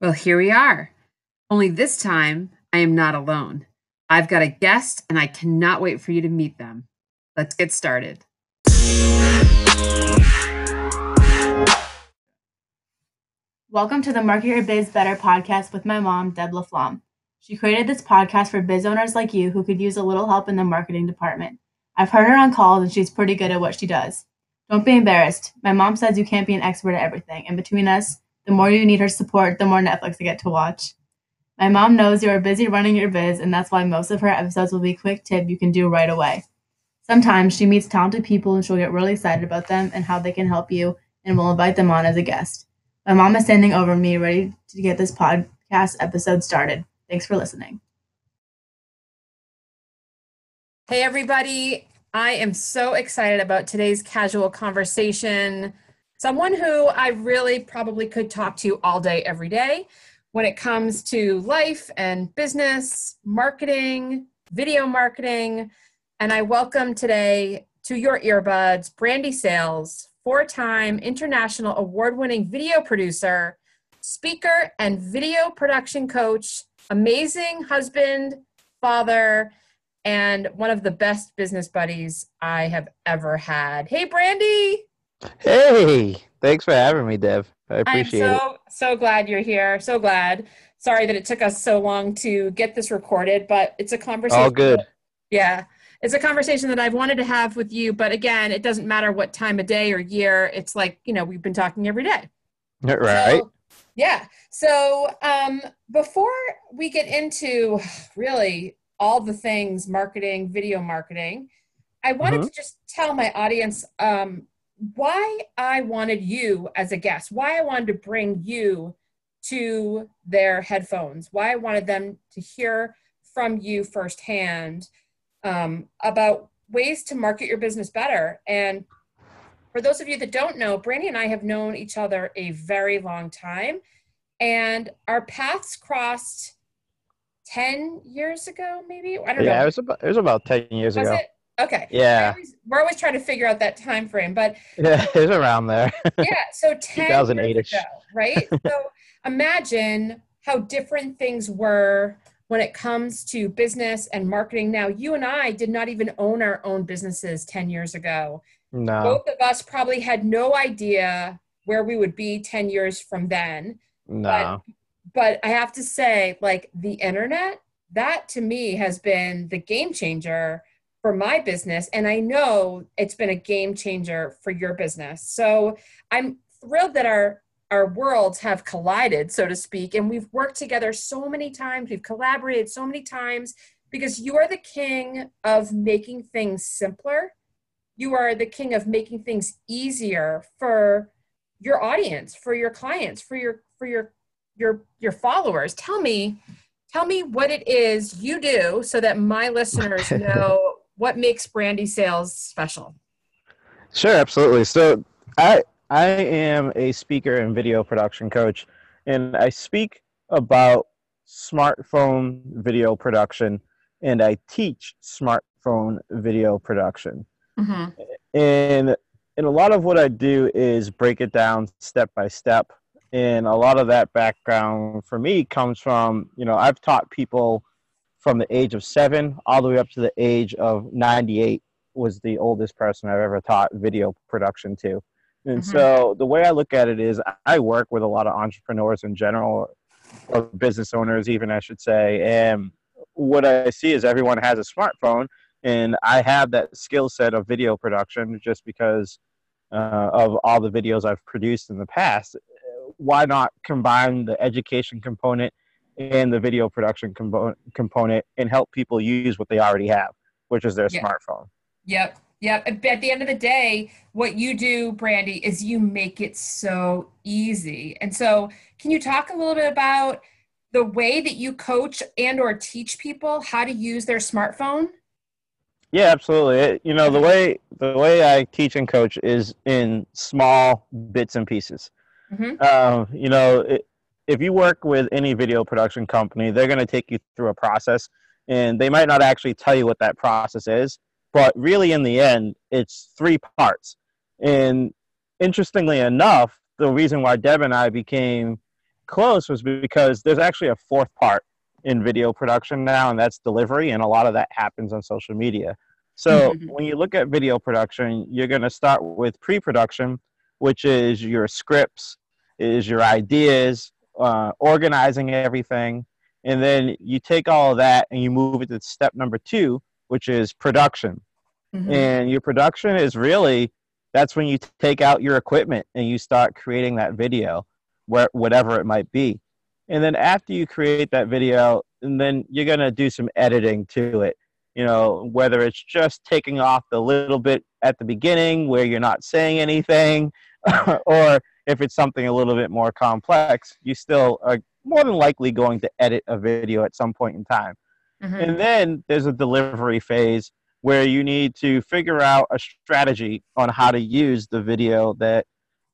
Well, here we are. Only this time, I am not alone. I've got a guest, and I cannot wait for you to meet them. Let's get started. Welcome to the Market Your Biz Better podcast with my mom, Deb LaFlamme. She created this podcast for biz owners like you who could use a little help in the marketing department. I've heard her on calls, and she's pretty good at what she does. Don't be embarrassed. My mom says you can't be an expert at everything, and between us, the more you need her support, the more Netflix you get to watch. My mom knows you are busy running your biz, and that's why most of her episodes will be quick tip you can do right away. Sometimes she meets talented people and she'll get really excited about them and how they can help you, and will invite them on as a guest. My mom is standing over me, ready to get this podcast episode started. Thanks for listening. Hey, everybody. I am so excited about today's casual conversation. Someone who I really probably could talk to all day, every day when it comes to life and business, marketing, video marketing. And I welcome today to your earbuds Brandy Sales, four time international award winning video producer, speaker, and video production coach, amazing husband, father, and one of the best business buddies I have ever had. Hey, Brandy. Hey, thanks for having me, Deb. I appreciate it. I'm so, it. So glad you're here. So glad. Sorry that it took us so long to get this recorded, but it's a conversation. All good. yeah. It's a conversation that I've wanted to have with you, but again, it doesn't matter what time of day or year. It's like, you know, we've been talking every day. Right. So, yeah. So um, before we get into really all the things marketing, video marketing, I wanted Mhm. to just tell my audience um, why I wanted you as a guest, why I wanted to bring you to their headphones, why I wanted them to hear from you firsthand um, about ways to market your business better. And for those of you that don't know, Brandy and I have known each other a very long time, and our paths crossed 10 years ago, maybe? I don't Yeah, know. it was about it was about ten years Was ago. it? Okay. Yeah, always- we're always trying to figure out that time frame, but yeah, it was around there. yeah, so 10 2008 years -ish. ago, right? so imagine how different things were when it comes to business and marketing. Now, you and I did not even own our own businesses 10 years ago. No, Both of us probably had no idea where we would be 10 years from then. no. But I have to say, like the internet, that to me has been the game changer for my business. And I know it's been a game changer for your business. So I'm thrilled that our our worlds have collided, so to speak, and we've worked together so many times. We've collaborated so many times because you are the king of making things simpler. You are the king of making things easier for your audience, for your clients, for your for your your your followers. Tell me, tell me what it is you do so that my listeners know what makes Brandy Sales special. Sure, absolutely. So I I am a speaker and video production coach, and I speak about smartphone video production, and I teach smartphone video production. Mm-hmm. and and a lot of what I do is break it down step by step. And a lot of that background for me comes from, you know, I've taught people from the age of seven all the way up to the age of 98 was the oldest person I've ever taught video production to. And Mhm. so the way I look at it is I work with a lot of entrepreneurs in general, or business owners even, I should say. And what I see is everyone has a smartphone and I have that skill set of video production just because uh, of all the videos I've produced in the past. Why not combine the education component and the video production compo- component and help people use what they already have, which is their Yeah. smartphone? Yep. Yep. At the end of the day, what you do, Brandy, is you make it so easy. And so, can you talk a little bit about the way that you coach and or teach people how to use their smartphone? Yeah, absolutely. It, you know, the way the way I teach and coach is in small bits and pieces. Mhm. Um, you know, it, if you work with any video production company, they're going to take you through a process, and they might not actually tell you what that process is, but really, in the end, it's three parts. And interestingly enough, the reason why Deb and I became close was because there's actually a fourth part in video production now, and that's delivery, and a lot of that happens on social media. So Mhm. when you look at video production, you're going to start with pre-production, which is your scripts, is your ideas, uh, organizing everything, and then you take all of that and you move it to step number two, which is production. Mhm. And your production is really that's when you take out your equipment and you start creating that video, where whatever it might be. And then after you create that video, and then you're gonna do some editing to it. You know, whether it's just taking off the little bit at the beginning where you're not saying anything, or if it's something a little bit more complex, you still are more than likely going to edit a video at some point in time. Mhm. And then there's a delivery phase where you need to figure out a strategy on how to use the video that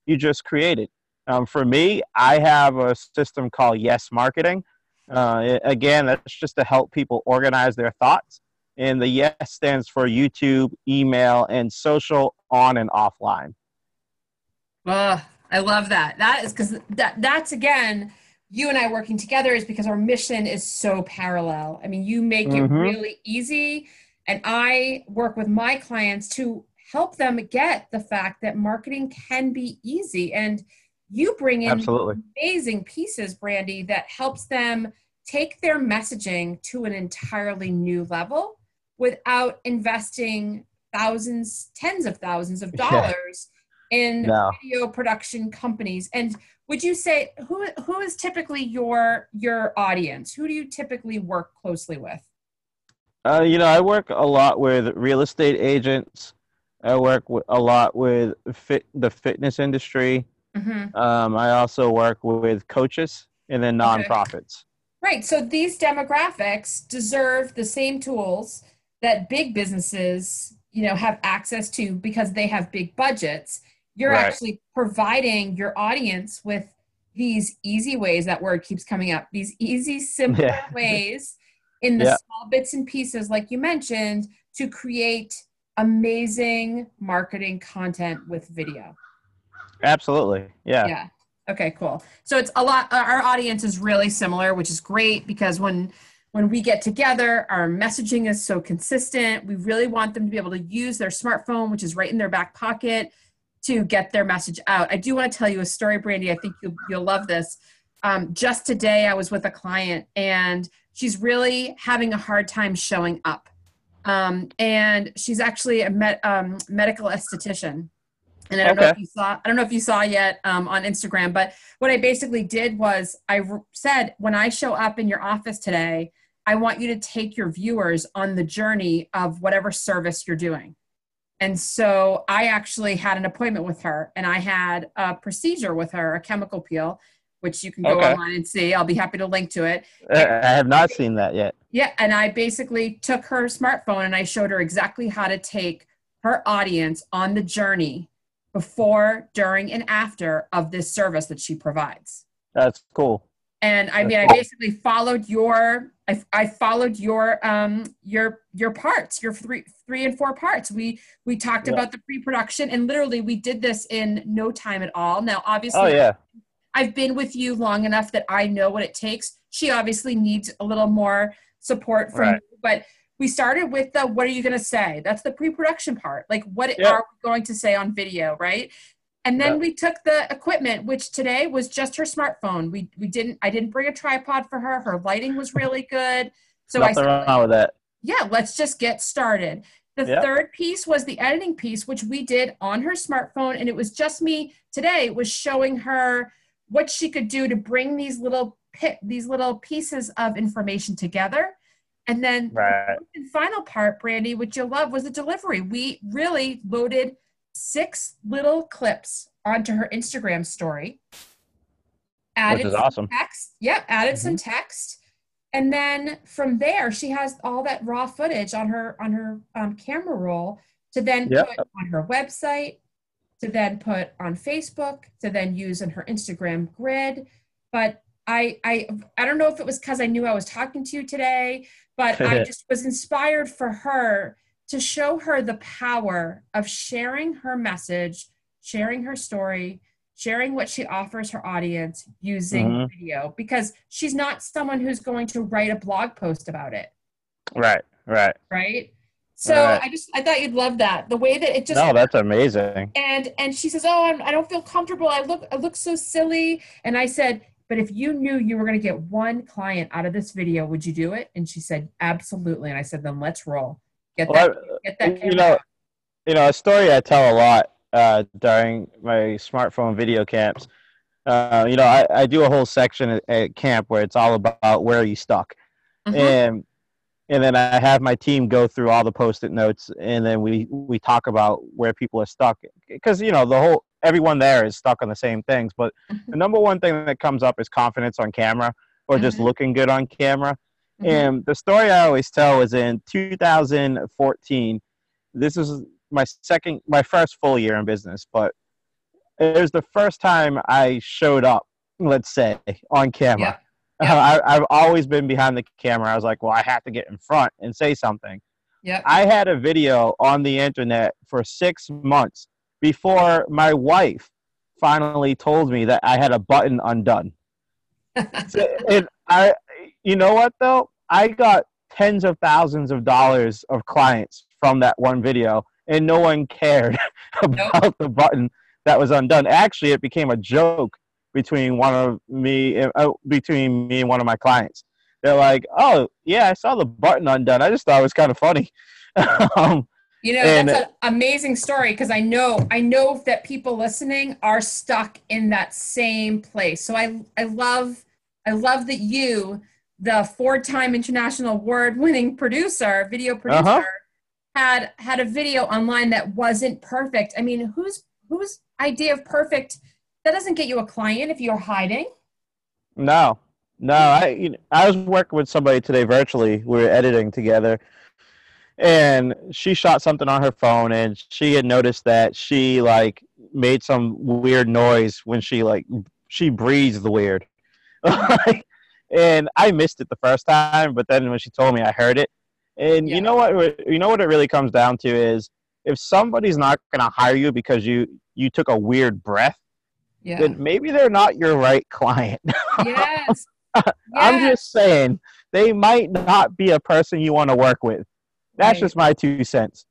you just created. Um, for me, I have a system called Yes Marketing. Uh, again, that's just to help people organize their thoughts. And the Yes stands for YouTube, email, and social on and offline. I love that. That is because that that's again, you and I working together is because our mission is so parallel. I mean, you make it Mhm. really easy, and I work with my clients to help them get the fact that marketing can be easy. And you bring in Absolutely. amazing pieces, Brandy, that helps them take their messaging to an entirely new level without investing thousands, tens of thousands of dollars in No. video production companies. And would you say who who is typically your your audience? Who do you typically work closely with? Uh, you know, I work a lot with real estate agents. I work with, a lot with fit, the fitness industry. Mhm. Um, I also work with coaches and then nonprofits. Right. So these demographics deserve the same tools that big businesses, you know, have access to because they have big budgets. You're Right. actually providing your audience with these easy ways that word keeps coming up. These easy simple Yeah. ways in the Yeah. small bits and pieces like you mentioned to create amazing marketing content with video. Absolutely. Yeah. Yeah. Okay, cool. So it's a lot our audience is really similar, which is great because when when we get together, our messaging is so consistent. We really want them to be able to use their smartphone, which is right in their back pocket, to get their message out. I do want to tell you a story, Brandy. I think you'll, you'll love this. Um, just today, I was with a client and she's really having a hard time showing up. Um, and she's actually a med, um, medical esthetician. And I don't know if you saw. I don't know if you saw yet um, on Instagram, but what I basically did was I said, when I show up in your office today, I want you to take your viewers on the journey of whatever service you're doing. And so I actually had an appointment with her, and I had a procedure with her, a chemical peel, which you can go Okay. online and see. I'll be happy to link to it. I I have not seen that yet. Yeah, and I basically took her smartphone and I showed her exactly how to take her audience on the journey before, during, and after of this service that she provides. That's cool. And I mean, I basically followed your, I, I followed your, um, your, your parts, your three, three and four parts. We, we talked Yeah. about the pre-production, and literally we did this in no time at all. Now, obviously, Oh yeah. I've been with you long enough that I know what it takes. She obviously needs a little more support from Right. you, but we started with the what are you going to say? That's the pre-production part. Like what Yeah. are we going to say on video, right? And then Yeah. we took the equipment, which today was just her smartphone. We we didn't I didn't bring a tripod for her. Her lighting was really good. So I Nothing said, wrong with that. yeah, let's just get started. The Yeah. third piece was the editing piece, which we did on her smartphone. And it was just me today was showing her what she could do to bring these little pit, these little pieces of information together. And then Right. the final part, Brandy, which you'll love, was the delivery. We really loaded six little clips onto her Instagram story. Which is some awesome. text. Yep, added some Mm-hmm. text. And then from there, she has all that raw footage on her on her um, camera roll to then Yep. put on her website, to then put on Facebook, to then use in her Instagram grid. But I I I don't know if it was because I knew I was talking to you today, but I just was inspired for her to show her the power of sharing her message, sharing her story, sharing what she offers her audience using Mhm. video because she's not someone who's going to write a blog post about it, Right, right. right? So Right. I just I thought you'd love that the way that it just no, that's amazing. and and she says, "Oh, I'm, I don't feel comfortable. I look I look so silly." And I said, "But if you knew you were going to get one client out of this video, would you do it?" And she said, "Absolutely." And I said, "Then let's roll. Get Well, that get that you know, you know, a story I tell a lot uh, during my smartphone video camps. Uh, you know, I, I do a whole section at, at camp where it's all about where are you stuck, Mhm. and and then I have my team go through all the post-it notes, and then we we talk about where people are stuck because you know the whole everyone there is stuck on the same things. But Mhm. the number one thing that comes up is confidence on camera or just Mhm. looking good on camera. Mhm. And the story I always tell is in 2014. This is my second, my first full year in business, but it was the first time I showed up, let's say, on camera. Yeah. I, I've always been behind the camera. I was like, well, I have to get in front and say something. Yep. I had a video on the internet for six months before my wife finally told me that I had a button undone. So, and I, you know what though? I got tens of thousands of dollars of clients from that one video, and no one cared about the button that was undone. Actually, it became a joke between one of me, uh, between me and one of my clients. They're like, "Oh, yeah, I saw the button undone. I just thought it was kind of funny." um, You know, And- that's an amazing story because I know I know that people listening are stuck in that same place. So I I love I love that you, the four-time international award-winning producer, video producer, Uh-huh. had had a video online that wasn't perfect. I mean, whose whose idea of perfect that doesn't get you a client if you're hiding? No, no. I you know, I was working with somebody today virtually. We were editing together, and she shot something on her phone, and she had noticed that she like made some weird noise when she like she breathed the weird, and I missed it the first time, but then when she told me, I heard it. And Yeah. you know what? You know what it really comes down to is if somebody's not going to hire you because you you took a weird breath, Yeah. then maybe they're not your right client. yes. I'm just saying they might not be a person you want to work with. That's Right. just my two cents.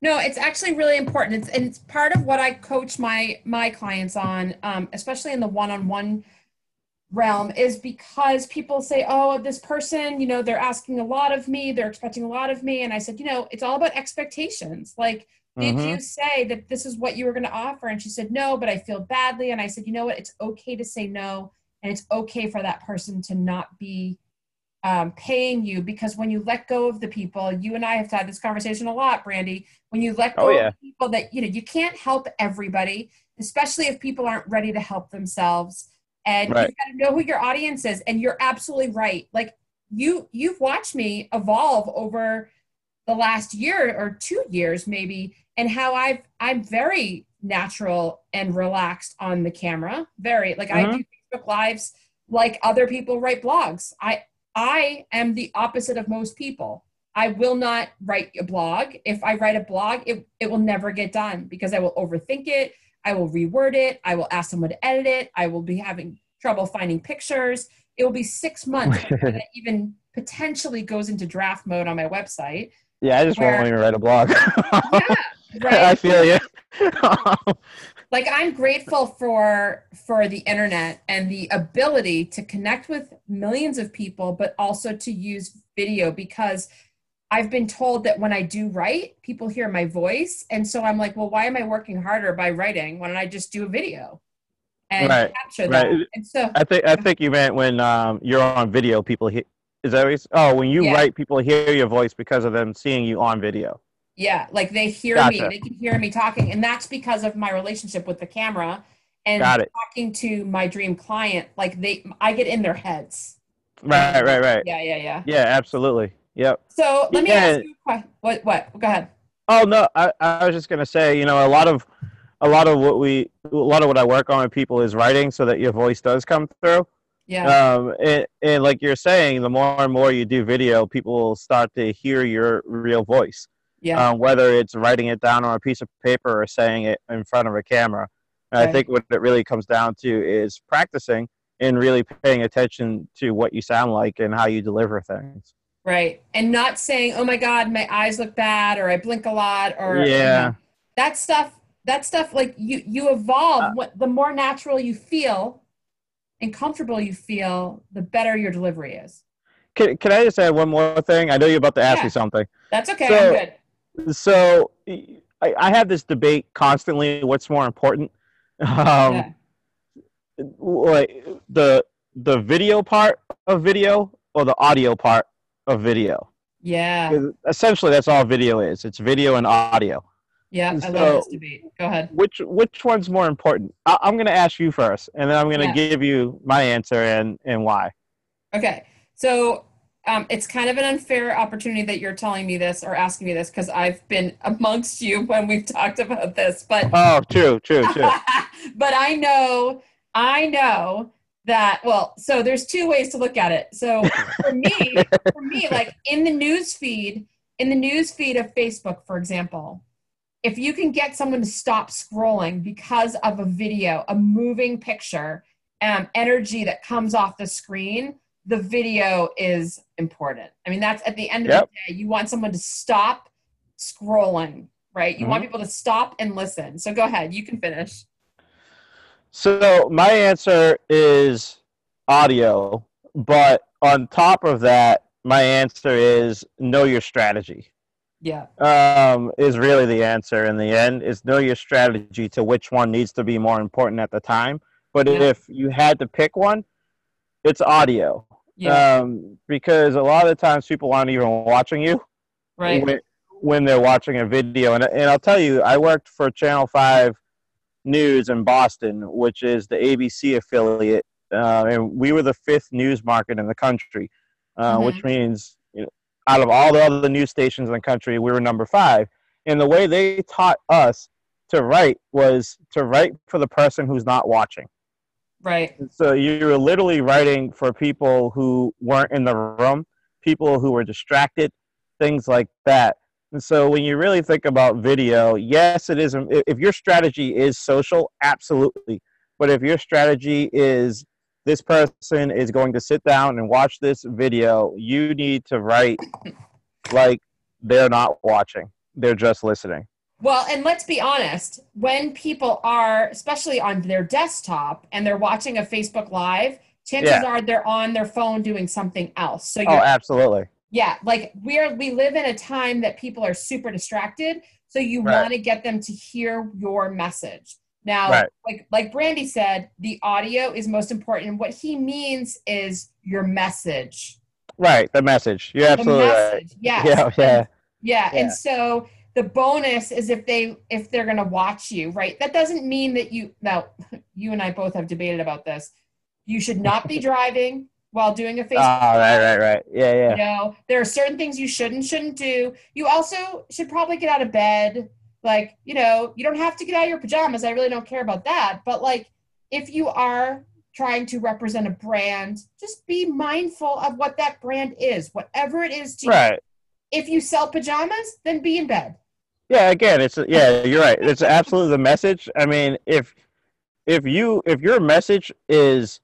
No, it's actually really important. It's and it's part of what I coach my my clients on, um, especially in the one-on-one realm, is because people say, "Oh, this person, you know, they're asking a lot of me, they're expecting a lot of me," and I said, you know, it's all about expectations. Like, did Mhm. you say that this is what you were going to offer? And she said, no, but I feel badly. And I said, you know what? It's okay to say no, and it's okay for that person to not be um, paying you because when you let go of the people, you and I have had this conversation a lot, Brandy. When you let go Oh, yeah. of people that you know, you can't help everybody, especially if people aren't ready to help themselves. And Right. you've got to know who your audience is. And you're absolutely right. Like you, you've watched me evolve over the last year or two years, maybe, and how I've I'm very natural and relaxed on the camera. Very like I mm-hmm. do Facebook lives like other people write blogs. I I am the opposite of most people. I will not write a blog. If I write a blog, it, it will never get done because I will overthink it. I will reword it. I will ask someone to edit it. I will be having trouble finding pictures. It will be six months before that even potentially goes into draft mode on my website. Yeah, I just Where- won't even write a blog. Yeah, I feel you. like i'm grateful for for the internet and the ability to connect with millions of people but also to use video because i've been told that when i do write people hear my voice and so i'm like well why am i working harder by writing why don't i just do a video and Right, capture that right. and so I think I think you meant when um, you're on video, people hear. Is that what oh when you Yeah. write, people hear your voice because of them seeing you on video. yeah like they hear me they can hear me talking and that's because of my relationship with the camera and talking to my dream client like they i get in their heads Right, right, right. yeah yeah yeah Yeah, absolutely. Yep. So let me Yeah. ask you a question. What? What? Go ahead. Oh no, I, I was just gonna say, you know, a lot of a lot of what we a lot of what I work on with people is writing so that your voice does come through. Yeah. Um, and, and like you're saying, the more and more you do video, people will start to hear your real voice. yeah. Um, whether it's writing it down on a piece of paper or saying it in front of a camera. And I think what it really comes down to is practicing and really paying attention to what you sound like and how you deliver things. Right. And not saying, oh my God, my eyes look bad or I blink a lot or Yeah. that stuff, that stuff like you you evolve. what the more natural you feel and comfortable you feel, the better your delivery is. Can, can I just add one more thing? I know you're about to ask Yeah. me something. That's okay. So- I'm good. So I, I have this debate constantly. What's more important? Um, yeah. like the the video part of video or the audio part of video. Yeah. Essentially, that's all video is. It's video and audio. Yeah. I so- love this debate. Go ahead. Which which one's more important? I, I'm going to ask you first, and then I'm going to Yeah. give you my answer and and why. Okay. So um, it's kind of an unfair opportunity that you're telling me this or asking me this because I've been amongst you when we've talked about this. But Oh, true, true, true. but I know, I know that. Well, so there's two ways to look at it. So for me, for me, like in the news feed, in the news feed of Facebook, for example, if you can get someone to stop scrolling because of a video, a moving picture, um, energy that comes off the screen, the video is important. I mean, that's at the end of Yep. the day, you want someone to stop scrolling, right? You want Mm-hmm. people to stop and listen. So go ahead, you can finish. So my answer is audio, but on top of that, my answer is know your strategy. Yeah. um, is really the answer in the end is know your strategy to which one needs to be more important at the time but Yeah. if you had to pick one it's audio Yeah. um, because a lot of times people aren't even watching you right. when, when they're watching a video and, and i'll tell you i worked for channel 5 news in boston which is the abc affiliate uh, and we were the fifth news market in the country uh, Mhm. which means you know, out of all the other news stations in the country we were number five and the way they taught us to write was to write for the person who's not watching Right. so you were literally writing for people who weren't in the room, people who were distracted, things like that. And so when you really think about video, yes, it is. If your strategy is social, absolutely. But if your strategy is this person is going to sit down and watch this video, you need to write like they're not watching; they're just listening. Well, and let's be honest, when people are, especially on their desktop, and they're watching a Facebook Live, chances Yeah. are they're on their phone doing something else. So Oh, absolutely. Yeah, like we're we live in a time that people are super distracted. So you Right. want to get them to hear your message. Now, Right. like like Brandy said, the audio is most important. And what he means is your message. Right, the message. You're absolutely the right. Yes. Yeah, yeah. Yeah, Yeah. and so the bonus is if they if they're going to watch you, right? That doesn't mean that you now you and I both have debated about this. You should not be driving while doing a Oh, Facebook. Ah, right, right, right. Yeah, yeah. You know, there are certain things you should and shouldn't do. You also should probably get out of bed. Like, you know, you don't have to get out of your pajamas. I really don't care about that. But like, if you are trying to represent a brand, just be mindful of what that brand is, whatever it is to you Right. if you sell pajamas, then be in bed. Yeah, again, it's yeah, you're right. It's absolutely the message. I mean, if if you if your message is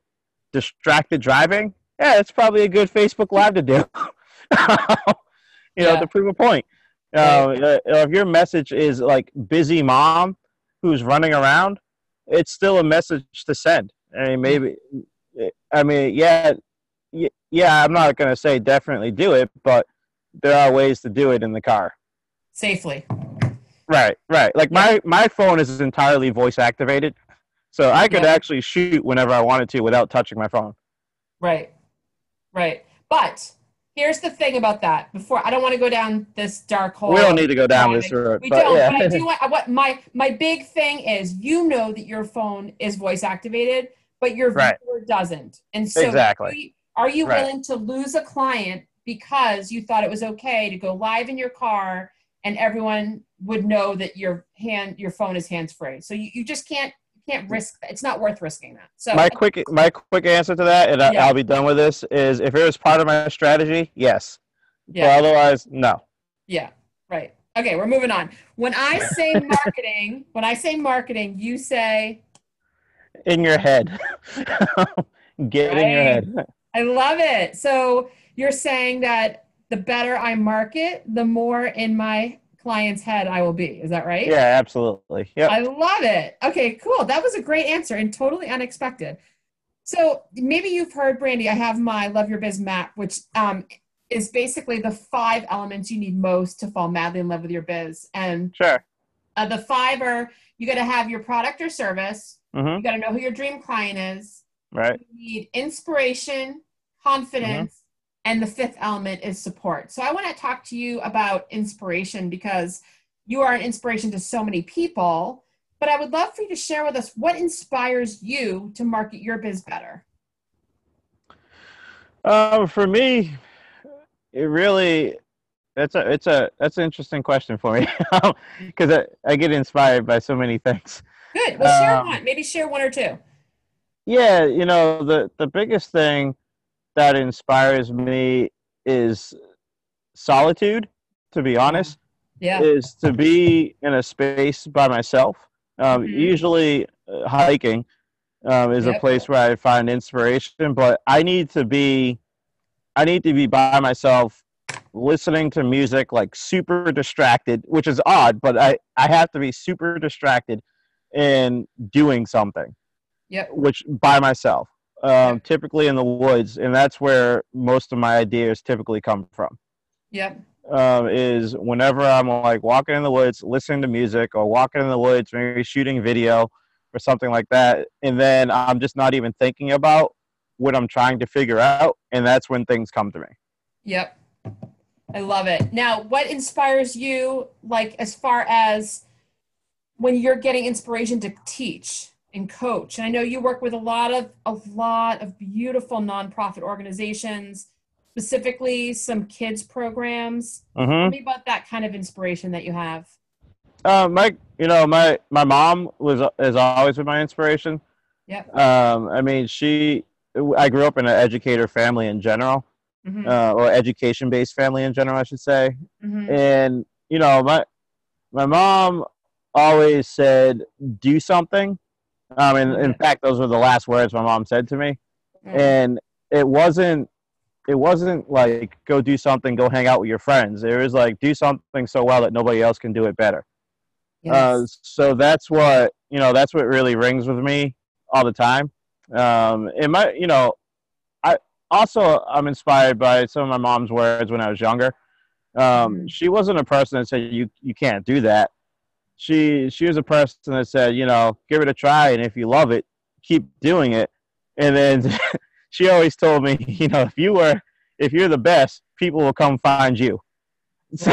distracted driving, yeah, it's probably a good Facebook Live to do. you know, Yeah. to prove a point. Uh, uh, if your message is like busy mom who's running around, it's still a message to send. I mean, maybe. I mean, yeah, yeah. I'm not gonna say definitely do it, but there are ways to do it in the car. Safely. Right, right. Like my my phone is entirely voice activated, so I could Yeah. actually shoot whenever I wanted to without touching my phone. Right. Right. But here's the thing about that. Before I don't want to go down this dark hole. we don't need to go down this road, We but don't. yeah. But I do want what my my big thing is. You know that your phone is voice activated, but your Right. viewer doesn't. And so, Exactly. do you- are you Right. willing to lose a client because you thought it was okay to go live in your car and everyone would know that your hand your phone is hands free? So you, you just can't can't risk. It's not worth risking that. So my quick my quick answer to that, and I, Yeah. I'll be done with this, is if it was part of my strategy, yes. yeah. But otherwise, no. Yeah, right. Okay, we're moving on. When I say marketing, when I say marketing, you say in your head. Get right. in your head. I love it. So you're saying that the better I market, the more in my client's head I will be. Is that right? Yeah, absolutely. Yeah. I love it. Okay, cool. That was a great answer and totally unexpected. So maybe you've heard, Brandy, I have my Love Your Biz map, which um, is basically the five elements you need most to fall madly in love with your biz. And sure. Uh, the five are you got to have your product or service. Mm-hmm. You got to know who your dream client is. Right. You need inspiration, confidence, mm-hmm. And the fifth element is support. So I want to talk to you about inspiration because you are an inspiration to so many people. But I would love for you to share with us what inspires you to market your biz better. Uh, for me, it really that's a it's a that's an interesting question for me because I, I get inspired by so many things. Good. Well, share um, one. Maybe share one or two. Yeah, you know the the biggest thing that inspires me is solitude. To be honest, yeah, is to be in a space by myself. Um, mm-hmm. Usually, uh, hiking um, is yep. a place where I find inspiration, but I need to be I need to be by myself listening to music like super distracted, which is odd, but I, I have to be super distracted in doing something. Yeah. Which by myself, um, typically in the woods, and that's where most of my ideas typically come from. Yep. Um, is whenever I'm like walking in the woods, listening to music, or walking in the woods, maybe shooting video or something like that, and then I'm just not even thinking about what I'm trying to figure out, and that's when things come to me. Yep. I love it. Now, what inspires you, like, as far as when you're getting inspiration to teach and coach? And I know you work with a lot of a lot of beautiful nonprofit organizations, specifically some kids programs. Mm-hmm. Tell me about that kind of inspiration that you have. Uh, my, you know, my my mom was has always been my inspiration. Yep. Um, I mean, she. I grew up in an educator family in general mm-hmm. uh, or education based family in general, I should say. Mm-hmm. And you know, my my mom always said, "Do something." Um, and in fact, those were the last words my mom said to me. Mm-hmm. And it wasn't it wasn't like go do something, go hang out with your friends. It was like do something so well that nobody else can do it better. Yes. Uh, so that's what you know. That's what really rings with me all the time. Um, it might, you know, I also I'm inspired by some of my mom's words when I was younger. Um, mm-hmm. She wasn't a person that said you you can't do that. She she was a person that said you know give it a try and if you love it keep doing it. And then she always told me you know if you were if you're the best people will come find you. So,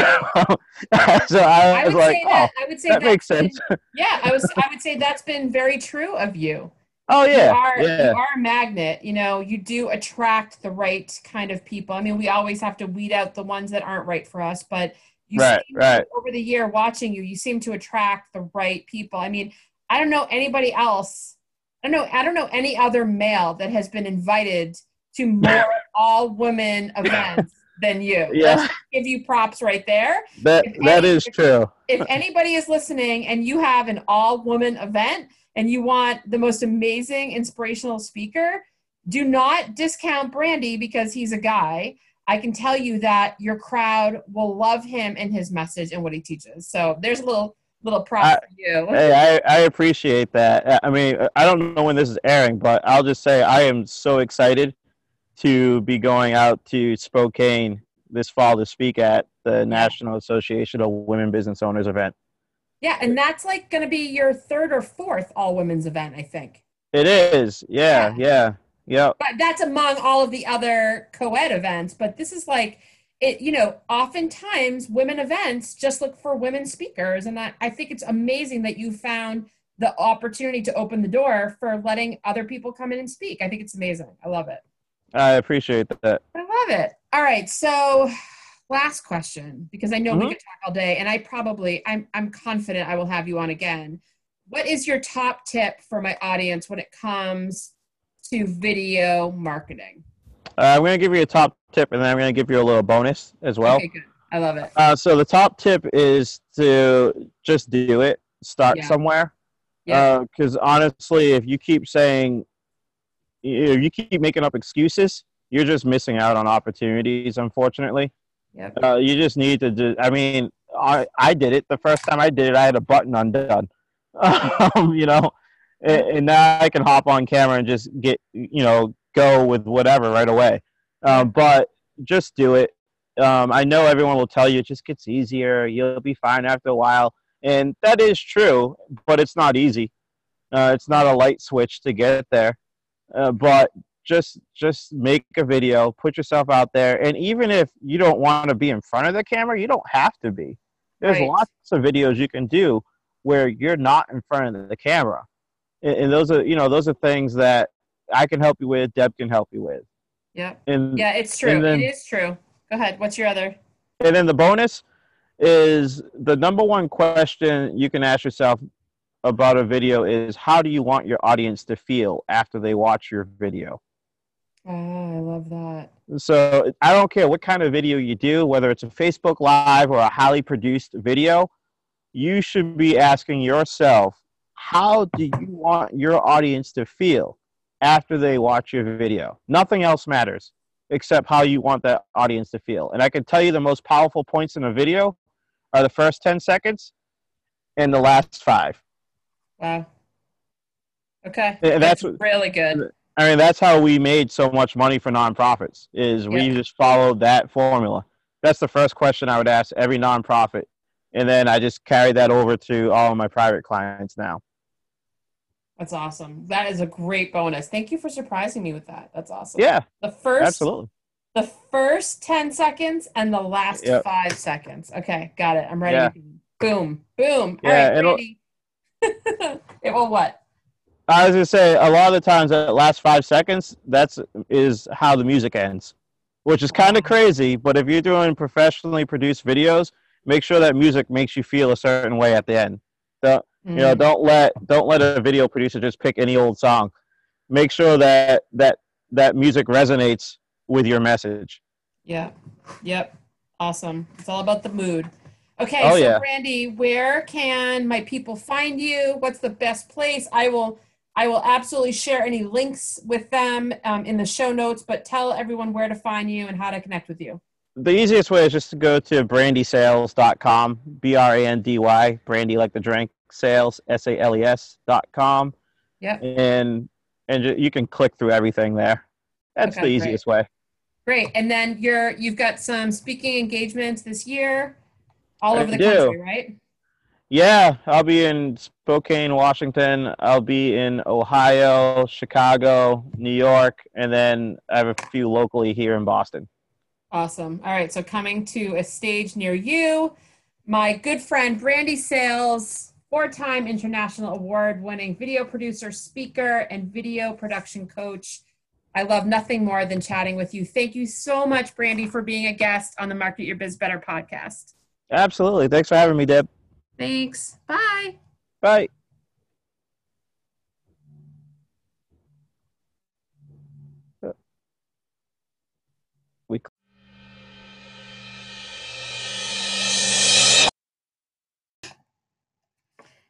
so I, I was like, oh, that, oh, I would say that makes sense. Been, yeah, I was. I would say that's been very true of you. Oh yeah. You are, yeah. you are a magnet. You know, you do attract the right kind of people. I mean, we always have to weed out the ones that aren't right for us, but you right, right. over the year watching you, you seem to attract the right people. I mean, I don't know anybody else. I don't know. I don't know any other male that has been invited to more all women events than you. Yeah. Let's give you props right there. That if that any, is true. If, if anybody is listening and you have an all woman event, and you want the most amazing inspirational speaker, do not discount Brandy because he's a guy. I can tell you that your crowd will love him and his message and what he teaches. So there's a little little prop for you. Hey, I, I appreciate that. I mean, I don't know when this is airing, but I'll just say I am so excited to be going out to Spokane this fall to speak at the National Association of Women Business Owners event. Yeah, and that's like going to be your third or fourth all women's event, I think. It is. Yeah, yeah, yeah. But that's among all of the other co-ed events, but this is like it, you know, oftentimes women events just look for women speakers and I, I think it's amazing that you found the opportunity to open the door for letting other people come in and speak. I think it's amazing. I love it. I appreciate that. I love it. All right, so last question because I know mm-hmm. we could talk all day, and I probably I'm I'm confident I will have you on again. What is your top tip for my audience when it comes to video marketing? Uh, I'm going to give you a top tip, and then I'm going to give you a little bonus as well. Okay, good. I love it. Uh, so the top tip is to just do it. Start yeah. somewhere. Yeah. Because honestly, if you keep saying, if you keep making up excuses, you're just missing out on opportunities. Unfortunately, Yep. uh, you just need to do. I mean, I I did it the first time I did it. I had a button undone. um, you know, and, and now I can hop on camera and just get you know go with whatever right away. Um, but just do it. Um, I know everyone will tell you it just gets easier. You'll be fine after a while, and that is true. But it's not easy. Uh, it's not a light switch to get there. Uh, but just just make a video, put yourself out there, and even if you don't want to be in front of the camera, you don't have to be. There's Right. lots of videos you can do where you're not in front of the camera, and, and those are you know those are things that I can help you with. Deb can help you with, Yeah. and Yeah, it's true. Then- it is true. Go ahead. What's your other? and then the bonus is the number one question you can ask yourself about a video is how do you want your audience to feel after they watch your video Oh, I love that. So I don't care what kind of video you do, whether it's a Facebook Live or a highly produced video, you should be asking yourself, how do you want your audience to feel after they watch your video? Nothing else matters except how you want that audience to feel. And I can tell you the most powerful points in a video are the first 10 seconds and the last five. Wow. Okay. And That's, that's really good. I mean, that's how we made so much money for nonprofits. Is we Yeah. just followed that formula. That's the first question I would ask every nonprofit, and then I just carry that over to all of my private clients now. That's awesome. That is a great bonus. Thank you for surprising me with that. That's awesome. Yeah, The first absolutely. the first 10 seconds and the last Yep. five seconds. Okay, got it. I'm ready. Yeah. Boom, boom. Yeah, right, it'll- Brandy. it will what? I was gonna say a lot of the times that last five seconds, that's is how the music ends, which is kind of crazy. But if you're doing professionally produced videos, make sure that music makes you feel a certain way at the end. Don't you know? Mm, Don't let don't let a video producer just pick any old song. Make sure that that that music resonates with your message. Yeah. Yep. Awesome. It's all about the mood. Okay, Oh, so yeah. Brandy, where can my people find you? What's the best place? I will I will absolutely share any links with them um, in the show notes, but tell everyone where to find you and how to connect with you. The easiest way is just to go to brandysales.com, B R A N D Y, brandy like the drink, sales, S A L E S dot com. Yep. and and you can click through everything there. That's Okay, the great. easiest way. Great. And then you're you've got some speaking engagements this year all I over the do. country, right? Yeah, I'll be in Spokane, Washington. I'll be in Ohio, Chicago, New York, and then I have a few locally here in Boston. Awesome. All right. So coming to a stage near you, my good friend Brandy Sales, four-time international award-winning video producer, speaker, and video production coach. I love nothing more than chatting with you. Thank you so much, Brandy, for being a guest on the Market Your Biz Better podcast. Absolutely. Thanks for having me, Deb. Thanks. Bye. Bye.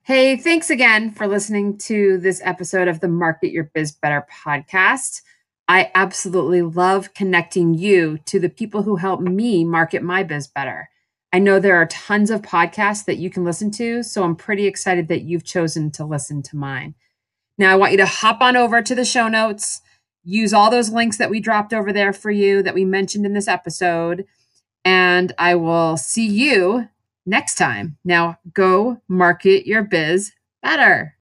Hey, thanks again for listening to this episode of the Market Your Biz Better podcast. I absolutely love connecting you to the people who help me market my biz better. I know there are tons of podcasts that you can listen to, so I'm pretty excited that you've chosen to listen to mine. Now, I want you to hop on over to the show notes, use all those links that we dropped over there for you that we mentioned in this episode, and I will see you next time. Now go market your biz better.